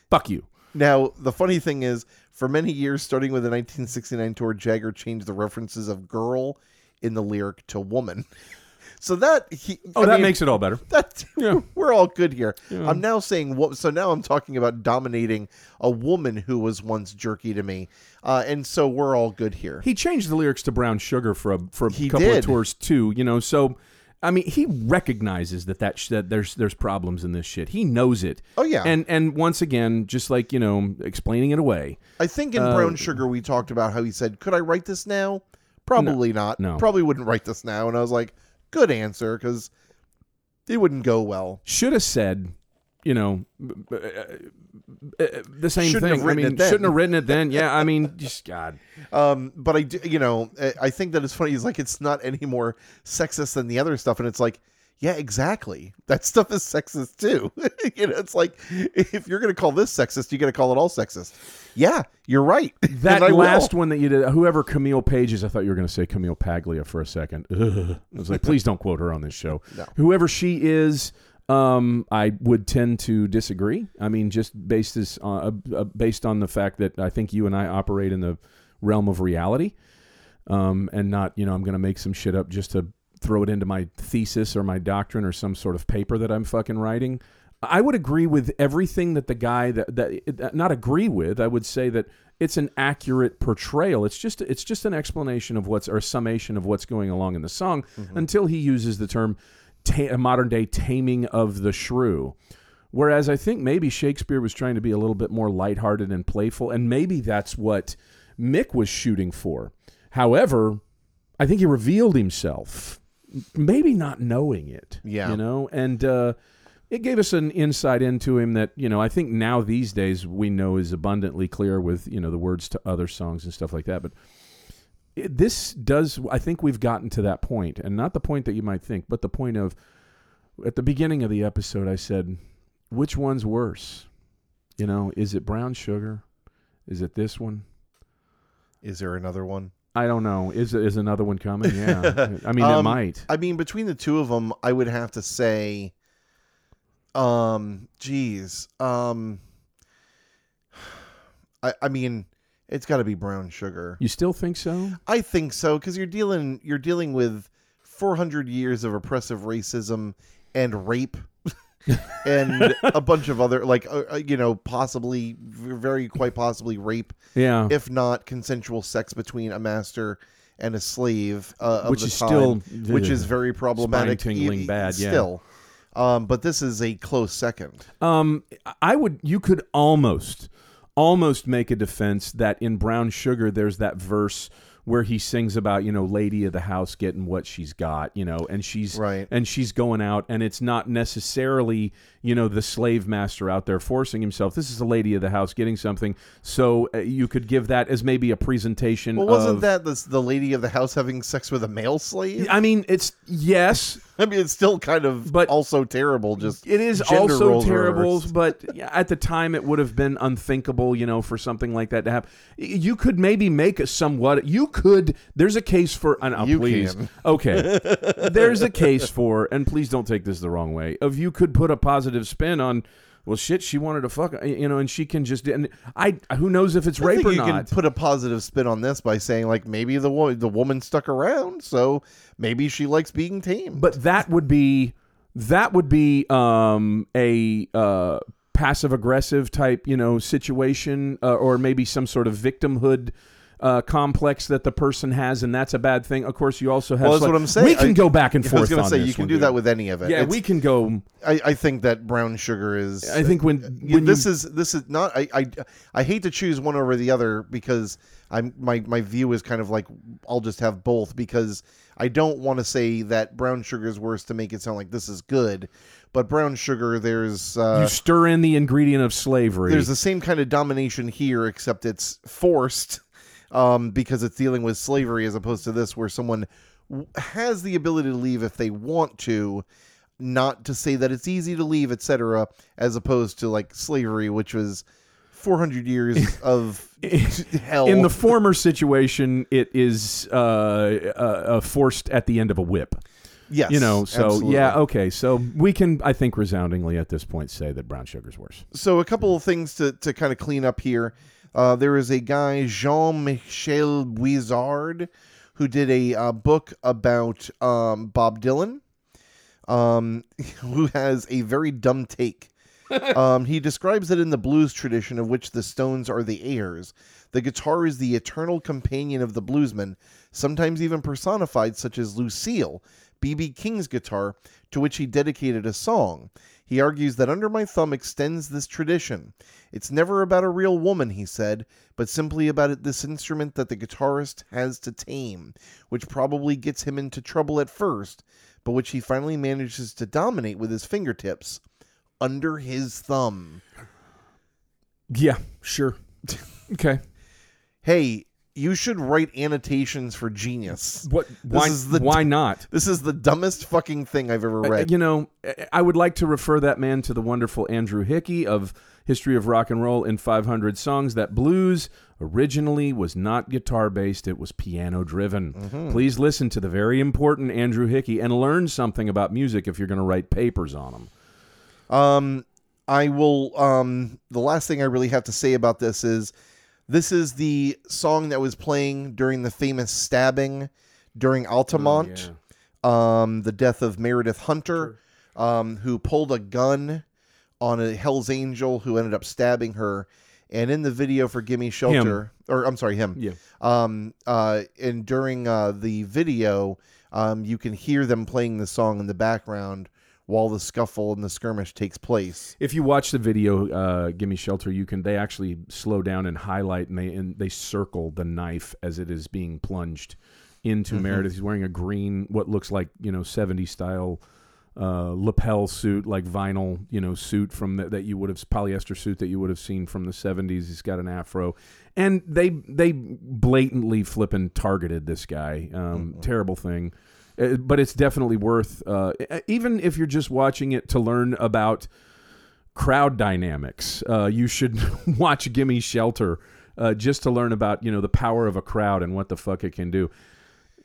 Fuck you. now, the funny thing is, for many years, starting with the 1969 tour, Jagger changed the references of girl in the lyric to woman. So that he, Oh, I that mean, makes it all better. that Yeah. we're all good here. Yeah. I'm now saying what. So now I'm talking about dominating a woman who was once jerky to me, uh, and so we're all good here. He changed the lyrics to Brown Sugar for a for a He couple did. of tours too. You know, so I mean, he recognizes that that, sh- that there's there's problems in this shit. He knows it. Oh, yeah. And and once again, just like you know, explaining it away. I think in Uh, Brown Sugar we talked about how he said, "Could I write this now?" Probably not. no. Probably wouldn't write this now. And I was like, "Good answer," because it wouldn't go well. Should have said, you know, uh, uh, the same Shouldn't thing. I mean, shouldn't have written it then. Yeah, I mean, just God. Um, but I, do, you know, I- I think that it's funny. He's like, it's not any more sexist than the other stuff, and it's like, yeah, exactly. That stuff is sexist too. you know, it's like if you're gonna call this sexist, you got to call it all sexist. Yeah, you're right. That I will. last one that you did, whoever Camille Page is, I thought you were going to say Camille Paglia for a second. Ugh. I was like, please don't quote her on this show. No. Whoever she is, um, I would tend to disagree. I mean, just based this, uh, uh, based on the fact that I think you and I operate in the realm of reality, um, and not, you know, I'm going to make some shit up just to throw it into my thesis or my doctrine or some sort of paper that I'm fucking writing. I would agree with everything that the guy that, that not agree with. I would say that it's an accurate portrayal. It's just it's just an explanation of what's or a summation of what's going along in the song mm-hmm. until he uses the term ta- modern day taming of the shrew. Whereas I think maybe Shakespeare was trying to be a little bit more lighthearted and playful, and maybe that's what Mick was shooting for. However, I think he revealed himself, maybe not knowing it. Yeah. you know, and uh, it gave us an insight into him that you know I think now these days we know is abundantly clear with you know the words to other songs and stuff like that. But it, this does, I think we've gotten to that point, and not the point that you might think, but the point of at the beginning of the episode, I said, which one's worse? You know, is it brown sugar? Is it this one? Is there another one? I don't know. Is is another one coming? Yeah. I mean, it Um, might. I mean, between the two of them, I would have to say, um, geez, um, I, I mean, it's got to be brown sugar. You still think so? I think so because you're dealing you're dealing with 400 years of oppressive racism and rape. And a bunch of other like uh, uh, you know possibly very quite possibly rape Yeah. if not consensual sex between a master and a slave uh, Which is time, still which is very problematic spine-tingling e- e- bad, yeah. still um but this is a close second Um, I would. You could almost, almost make a defense that in Brown Sugar, there's that verse where he sings about you know lady of the house getting what she's got you know and she's Right. and she's going out and it's not necessarily you know the slave master out there forcing himself this is the lady of the house getting something so uh, you could give that as maybe a presentation well wasn't of, that the, the lady of the house having sex with a male slave i mean it's yes i mean it's still kind of But- also terrible just It is also terrible, but at the time it would have been unthinkable, you know, for something like that to happen. You could maybe make a somewhat. You could. There's a case for. Uh, You please, can. okay. there's a case for, and please don't take this the wrong way. Of you could put a positive spin on. Well, shit, she wanted to fuck, you know, and she can just. And I, who knows if it's I rape or you not? can put a positive spin on this by saying like maybe the woman the woman stuck around, so maybe she likes being tamed. But that would be that would be um, a uh, passive aggressive type, you know, situation, uh, or maybe some sort of victimhood. Uh, complex that the person has, and that's a bad thing. Of course, you also have. Well, that's what I'm saying. We can I- go back and I forth. was gonna say you can do that with any of it. Yeah, It's- we can go. I, I think that brown sugar is. I think when when this you, is this is not. I, I I hate to choose one over the other because I'm my my view is kind of like I'll just have both because I don't want to say that brown sugar is worse to make it sound like this is good, but brown sugar there's uh, you stir in the ingredient of slavery. there's the same kind of domination here except it's forced um, because it's dealing with slavery as opposed to this where someone has the ability to leave if they want to not to say that it's easy to leave etc as opposed to like slavery which was 400 years of hell in the former situation, it is uh, uh, forced at the end of a whip. yes you know so absolutely. yeah okay so we can i think resoundingly at this point say that brown sugar's worse so a couple of things to, to kind of clean up here. Uh, there is a guy, Jean Michel Buizard, who did a uh, book about um, Bob Dylan, um, who has a very dumb take. um, he describes it in the blues tradition, of which the Stones are the heirs. The guitar is the eternal companion of the bluesman, sometimes even personified, such as Lucille, B.B. King's guitar, to which he dedicated a song. He argues that Under My Thumb extends this tradition. It's never about a real woman, he said, but simply about it, this instrument that the guitarist has to tame, which probably gets him into trouble at first, but which he finally manages to dominate with his fingertips. Under his thumb. Yeah, sure. okay. Hey, you should write annotations for Genius. What? Why? is the- why not? This is the dumbest fucking thing I've ever Uh, read. You know, I would like to refer that man to the wonderful Andrew Hickey of History of Rock and Roll in 500 Songs. That blues originally was not guitar based, it was piano driven. Mm-hmm. Please listen to the very important Andrew Hickey and learn something about music if you're going to write papers on them. Um, I will. Um, the last thing I really have to say about this is, this is the song that was playing during the famous stabbing during Altamont, um, the death of Meredith Hunter, um, who pulled a gun on a Hell's Angel who ended up stabbing her. And in the video for "Gimme Shelter," or I'm sorry, him. Yeah. Um. Uh. And during uh the video, um, you can hear them playing the song in the background while the scuffle and the skirmish takes place. If you watch the video, uh, "Gimme Shelter," you can. They actually slow down and highlight, and they and they circle the knife as it is being plunged into Meredith. He's wearing a green, what looks like you know '70s style uh, lapel suit, like vinyl, you know, suit from the, that you would have polyester suit that you would have seen from the '70s. He's got an afro, and they they blatantly flipping targeted this guy. Um, Terrible thing. Uh, But it's definitely worth, uh, even if you're just watching it to learn about crowd dynamics. Uh, you should watch Gimme Shelter uh, just to learn about you know the power of a crowd and what the fuck it can do.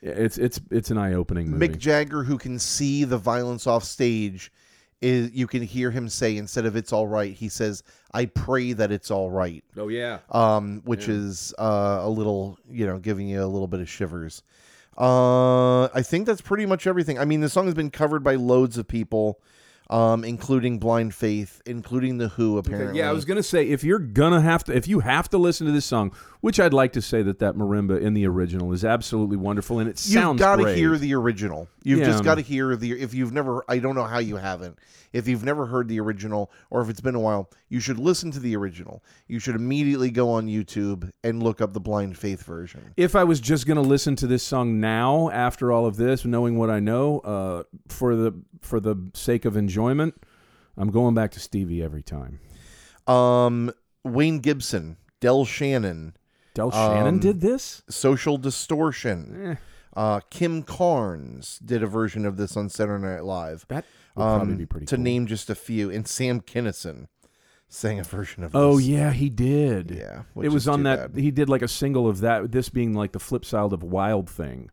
It's it's it's an eye opening movie. Mick Jagger, who can see the violence off stage, is you can hear him say instead of "It's all right," he says, "I pray that it's all right." oh yeah, um, which is uh, a little, you know, giving you a little bit of shivers. Uh, I think that's pretty much everything. I mean, the song has been covered by loads of people, um, including Blind Faith, including the Who. Apparently, yeah. I was gonna say if you're gonna have to, if you have to listen to this song, which I'd like to say that that marimba in the original is absolutely wonderful and it sounds. You've got to hear the original. You've Yeah. just got to hear the. If you've never, I don't know how you haven't. If you've never heard the original, or if it's been a while, you should listen to the original. You should immediately go on YouTube and look up the Blind Faith version. if I was just going to listen to this song now after all of this, knowing what I know, uh, for the for the sake of enjoyment, I'm going back to Stevie every time. Um, Wayne Gibson, Del Shannon, Del Shannon Um, did this. Social Distortion. Eh, Uh, Kim Carnes did a version of this on Saturday Night Live. that would probably Um, be pretty to cool. name just a few, and Sam Kinison sang a version of this. Oh this. yeah, he did. yeah. it was on that. bad. He did like a single of that. This being like the flip side of Wild Thing.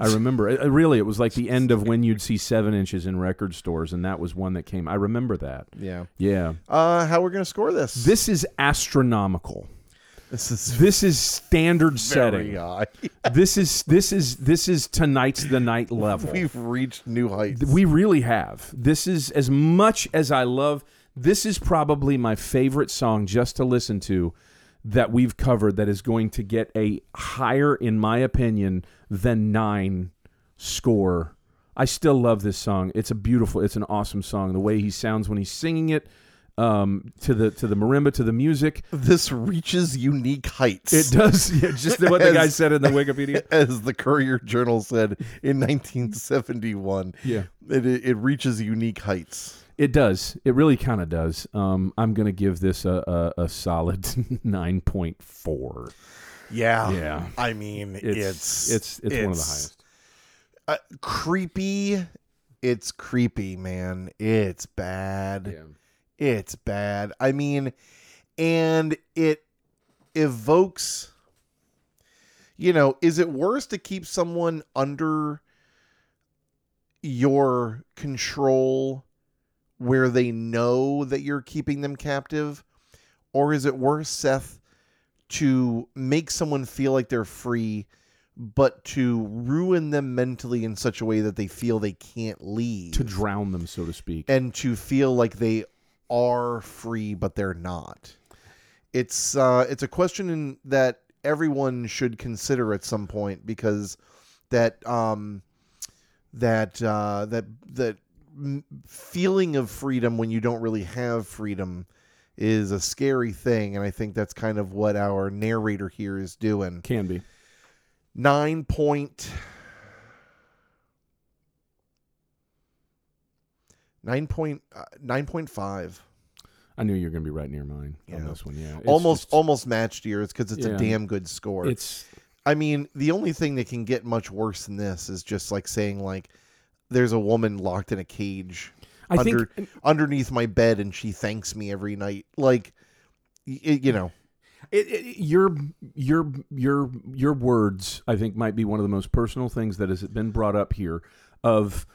I remember. it, it really, it was like the end of when you'd see seven inches in record stores, and that was one that came. I remember that. Yeah. Yeah. Uh, how we're gonna score this? This is astronomical. This is This is standard very setting. high. this is this is this is tonight's the night level. We've reached new heights. We really have. This is as much as I love. This is probably my favorite song just to listen to that we've covered. That is going to get a higher, in my opinion, than nine score. I still love this song. It's a beautiful. It's an awesome song. The way he sounds when he's singing it, um, to the to the marimba, to the music. this reaches unique heights. It does. Yeah, just what the guy said in the Wikipedia. as the Courier Journal said in 1971. Yeah. It, it, reaches unique heights. It does. It really kind of does. Um, I'm going to give this a, a, a solid 9.4. Yeah. Yeah. I mean, It's it's it's it's, one of the highest. uh, creepy. It's creepy, man. It's bad. It's bad. I mean, and it evokes. You know, is it worse to keep someone under your control where they know that you're keeping them captive? Or is it worse, Seth, to make someone feel like they're free, but to ruin them mentally in such a way that they feel they can't leave? To drown them, so to speak. and to feel like they are free but they're not. It's uh, it's a question in, that everyone should consider at some point because that um, that uh, that that feeling of freedom when you don't really have freedom is a scary thing, and I think that's kind of what our narrator here is doing. Can be. Nine point. Nine point uh, nine point five. I knew you were going to be right near mine on this one. Yeah, Almost just- almost matched yours because it's Yeah. a damn good score. It's I mean, the only thing that can get much worse than this is just like saying like there's a woman locked in a cage I under think underneath my bed and she thanks me every night. Like y- you know, It, it, your your your your words, I think, might be one of the most personal things that has been brought up here. Of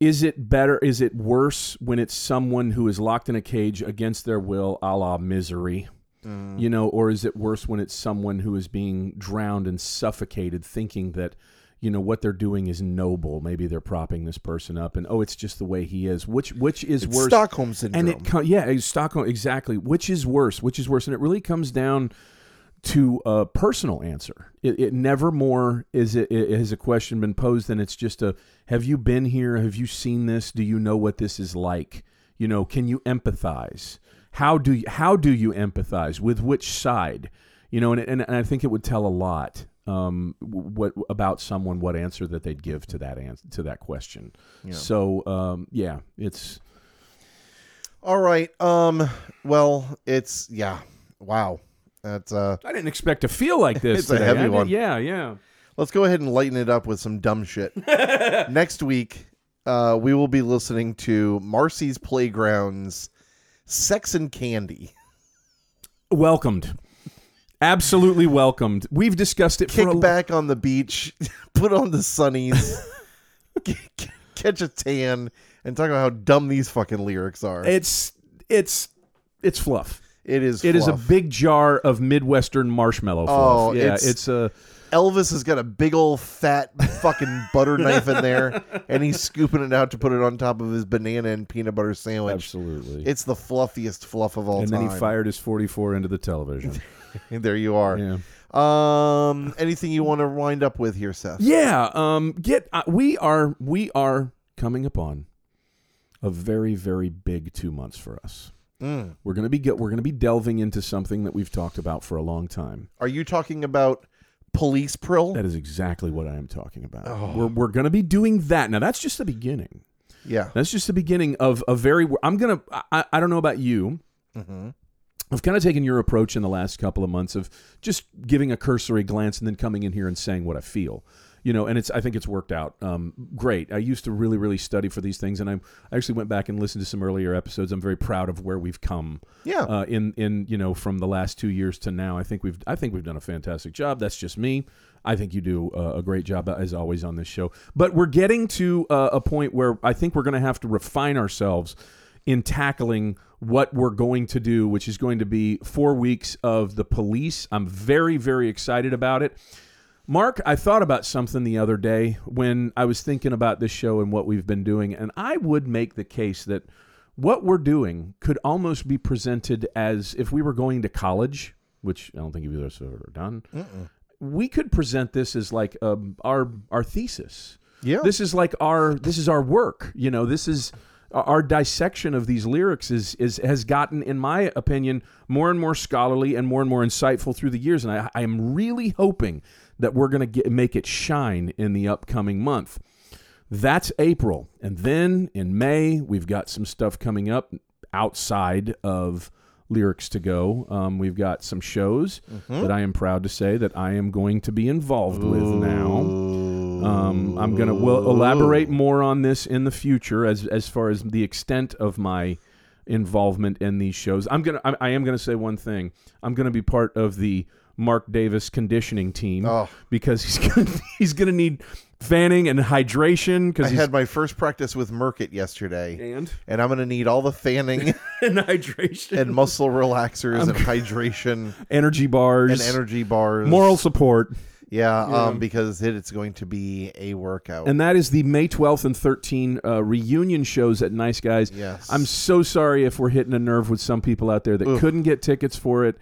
is it better? Is it worse when it's someone who is locked in a cage against their will, a la misery? Mm. You know, or is it worse when it's someone who is being drowned and suffocated, thinking that you know what they're doing is noble? Maybe they're propping this person up, and oh, it's just the way he is. Which which is it's worse? Stockholm syndrome. and it co- yeah it's stockholm exactly which is worse which is worse and it really comes down to a personal answer it, it never more is it, it has a question been posed than it's just a have you been here have you seen this do you know what this is like you know can you empathize how do you how do you empathize with which side you know and, and, and i think it would tell a lot um, what about someone what answer that they'd give to that answer to that question Yeah. so um, yeah it's All right. Um well, it's yeah. Wow. That's uh I didn't expect to feel like this. It's a today. heavy I did- one. Yeah, yeah. let's go ahead and lighten it up with some dumb shit. Next week, uh we will be listening to Marcy's Playgrounds Sex and Candy. Welcomed. Absolutely welcomed. We've discussed it Kick for a back on the beach, put on the sunnies, c- c- catch a tan, and talk about how dumb these fucking lyrics are. It's it's it's fluff. It is. It is a big jar of Midwestern marshmallow fluff. Oh, yeah, it's- it's, a Elvis has got a big old fat fucking butter knife in there, and he's scooping it out to put it on top of his banana and peanut butter sandwich. absolutely. It's the fluffiest fluff of all and time. then he fired his 44 into the television. and there you are. yeah. Um, anything you want to wind up with here, Seth? Yeah, um get uh, we are we are coming upon a very very big 2 months for us. Mm. We're going to be get, we're to be delving into something that we've talked about for a long time. Are you talking about police prill? That is exactly what I am talking about. Oh. We're we're going to be doing that. Now that's just the beginning. yeah. That's just the beginning of a very. I'm gonna. I, I don't know about you. hmm I've kind of taken your approach in the last couple of months of just giving a cursory glance and then coming in here and saying what I feel. You know, and it's. I think it's worked out um, great. I used to really, really study for these things, and I'm, I actually went back and listened to some earlier episodes. I'm very proud of where we've come Yeah. uh, in in you know from the last two years to now. I think we've I think we've done a fantastic job. That's just me. I think you do uh, a great job as always on this show. But we're getting to uh, a point where I think we're going to have to refine ourselves in tackling what we're going to do, which is going to be four weeks of the police. I'm very very excited about it. Marc, I thought about something the other day when I was thinking about this show and what we've been doing, and I would make the case that what we're doing could almost be presented as if we were going to college, which I don't think either of us have ever done. Mm-mm. We could present this as like um, our our thesis. Yeah. This is like our this is our work. You know, this is our dissection of these lyrics is is has gotten, in my opinion, more and more scholarly and more and more insightful through the years. And I, I am really hoping that we're going to make it shine in the upcoming month. That's April, and then in May we've got some stuff coming up outside of lyrics to go. Um, we've got some shows Mm-hmm. that I am proud to say that I am going to be involved with now. Um, I'm gonna will elaborate more on this in the future as as far as the extent of my involvement in these shows. I'm gonna I, I am gonna say one thing. I'm gonna be part of the Marc Davis conditioning team Oh, because he's gonna he's gonna need fanning and hydration I because he's had my first practice with Merkit yesterday, and and I'm going to need all the fanning and hydration and muscle relaxers and hydration energy bars and energy bars. moral support Yeah, Yeah. um, because it, it's going to be a workout. and that is the May 12th and 13th uh, reunion shows at Nice Guys. yes. I'm so sorry if we're hitting a nerve with some people out there that Oof. couldn't get tickets for it.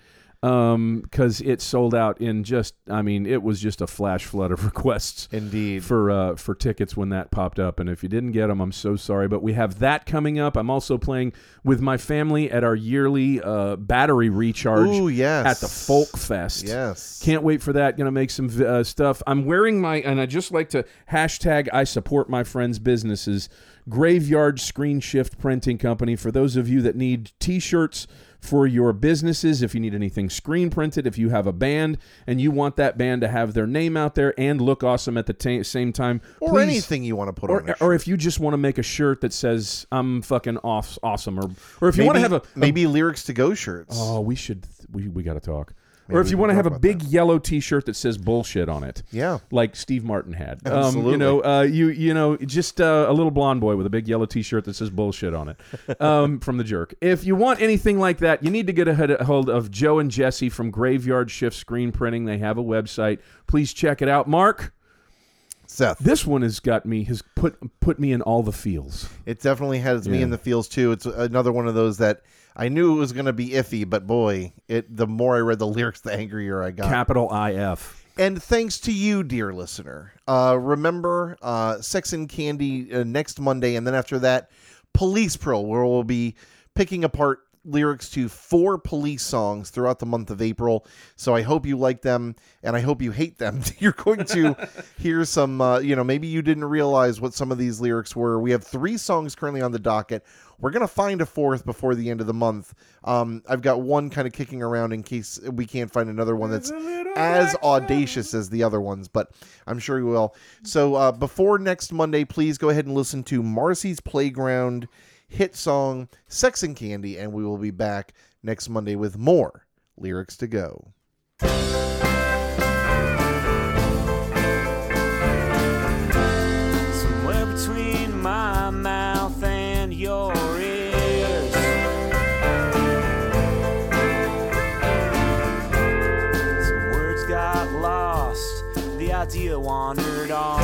Because it sold out in just. I mean, it was just a flash flood of requests Indeed. for uh, for tickets when that popped up. And if you didn't get them, I'm so sorry. But we have that coming up. I'm also playing with my family at our yearly uh, battery recharge Ooh, yes. at the Folk Fest. Yes. Can't wait for that. Going to make some uh, stuff. I'm wearing my, and I just like to hashtag I support my friends' businesses. Graveyard Screen Shift Printing Company. For those of you that need t shirts for your businesses, if you need anything screen printed, if you have a band and you want that band to have their name out there and look awesome at the ta same time, or please- anything you want to put Or, on. a or if you just want to make a shirt that says "I'm fucking off, awesome," or or if you maybe, want to have a, a maybe lyrics to go shirts. Oh, we should. We, we got to talk. Maybe or if you want to have a big yellow T-shirt that says bullshit on it, yeah. like Steve Martin had. Um, you know, uh, you you know, just uh, a little blonde boy with a big yellow T-shirt that says bullshit on it um, from the Jerk. If you want anything like that, you need to get a hold of Joe and Jesse from Graveyard Shift Screen Printing. They have a website. Please check it out. Marc, Seth. this one has got me has put put me in all the feels. It definitely has me Yeah. in the feels too. It's another one of those that I knew it was going to be iffy, but boy, it the more I read the lyrics, the angrier I got. Capital IF. And thanks to you, dear listener. Uh, remember, uh, Sex and Candy uh, next Monday, and then after that, Police Pro, where we'll be picking apart lyrics to four police songs throughout the month of April. So I hope you like them, and I hope you hate them. You're going to hear some, uh, you know, maybe you didn't realize what some of these lyrics were. We have three songs currently on the docket. We're going to find a fourth before the end of the month. Um, I've got one kind of kicking around in case we can't find another one that's as audacious as the other ones, but I'm sure you will. So uh, before next Monday, please go ahead and listen to Marcy's Playground hit song Sex and Candy, and we will be back next Monday with more lyrics to go. Somewhere between my mouth and your ears. Some words got lost, the idea wandered off.